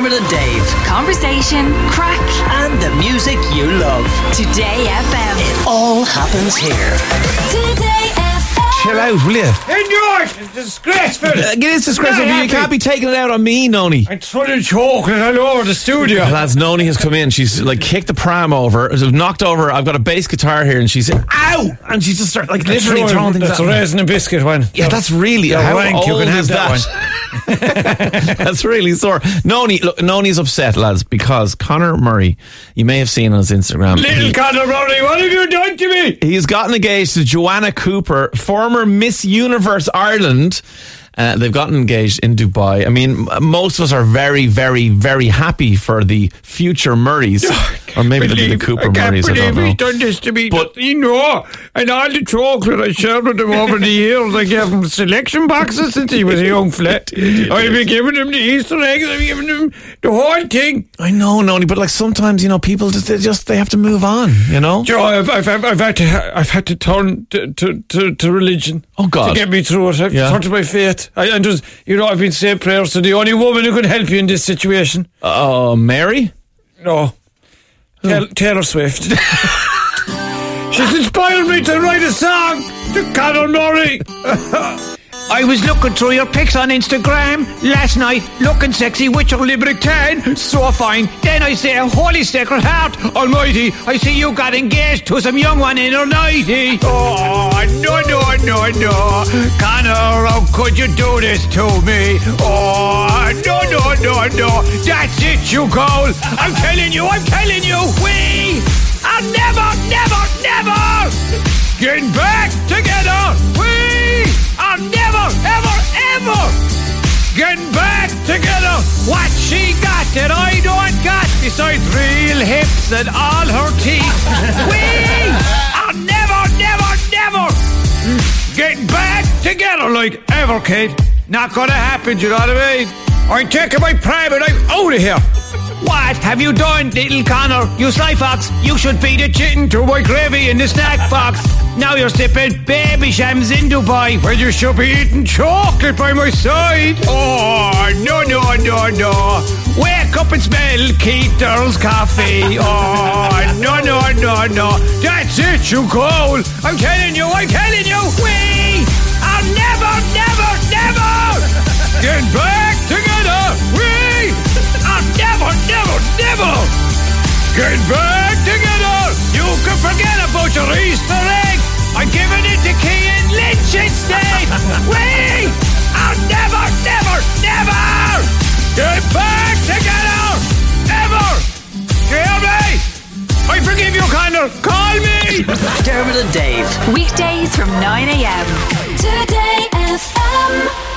Dermot and Dave. Conversation, craic, And the music you love. Today FM. It all happens here. Today FM. Chill out, will you? Enjoy! It's disgraceful! Uh, it is disgraceful, Not but you happy. can't be taking it out on me, Noni. I'm throwing chocolate all over the studio. Lads, Noni has come in. She's like kicked the pram over, knocked over. I've got a bass guitar here, and she's ow, and she just started like literally throwing things That's at a me. raisin and biscuit one. Yeah, that's really Yeah, how wank, old you can have is that that's really sore. Noni, look, Noni's upset, lads, because Conor Murray, you may have seen on his Instagram. Little he- Conor Murray, what have you done to me? He's gotten engaged to Joanna Cooper, former Miss Universe Ireland. Uh, they've gotten engaged in Dubai. I mean, most of us are very, very, very happy for the future Murrays, or maybe they'll be the Cooper I can't Murrays. I believe don't he's know. done this to me. But- you know, and all the chocolate I shared with him over the years, I gave him selection boxes since he was a young flat. I've been giving him the Easter eggs, I've been giving him the whole thing. I know, Noni, but like sometimes you know, people just they just they have to move on. You know. Joe, I've, I've, I've, I've had to I've had to turn to, to, to, to religion. Oh, God. To get me through it. I've Yeah. turned to my faith. I, and just you know, I've been saying prayers to the only woman who can help you in this situation. Oh, Mary. No. Taylor, Taylor Swift. She's inspired me to write a song to Conor Murray. I was looking through your pics on Instagram last night, looking sexy with your Limerick so fine. Then I say, Holy Sacred Heart Almighty, I see you got engaged to some young one in her nighty. Oh, no, no, no, no. Conor, how could you do this to me? Oh, no, no, no, no. That's it, you call. I'm telling you, I'm telling you, we are never, never, never getting back together. What she got that I don't got besides real hips and all her teeth. we are never, never, never getting back together like ever, kid. Not gonna happen, you know what I mean? I'm taking my private, I'm out of here. What have you done, little Conor? You sly fox, you should be the chicken to my gravy in the snack box. Now you're sipping Babychams in Dubai, where you should be eating chocolate by my side. Oh, no, no, no, no. Wake up and smell Keith Earls' coffee. Oh, no, no, no, no. That's it, you call. I'm telling you, I'm telling you, we are never, never, never get back together. We are never, never, never get back together. You can forget about your Easter egg. I'm giving it to Key forgive you, Conor. Call me. Dermot and Dave. Weekdays from 9 a.m. Today FM.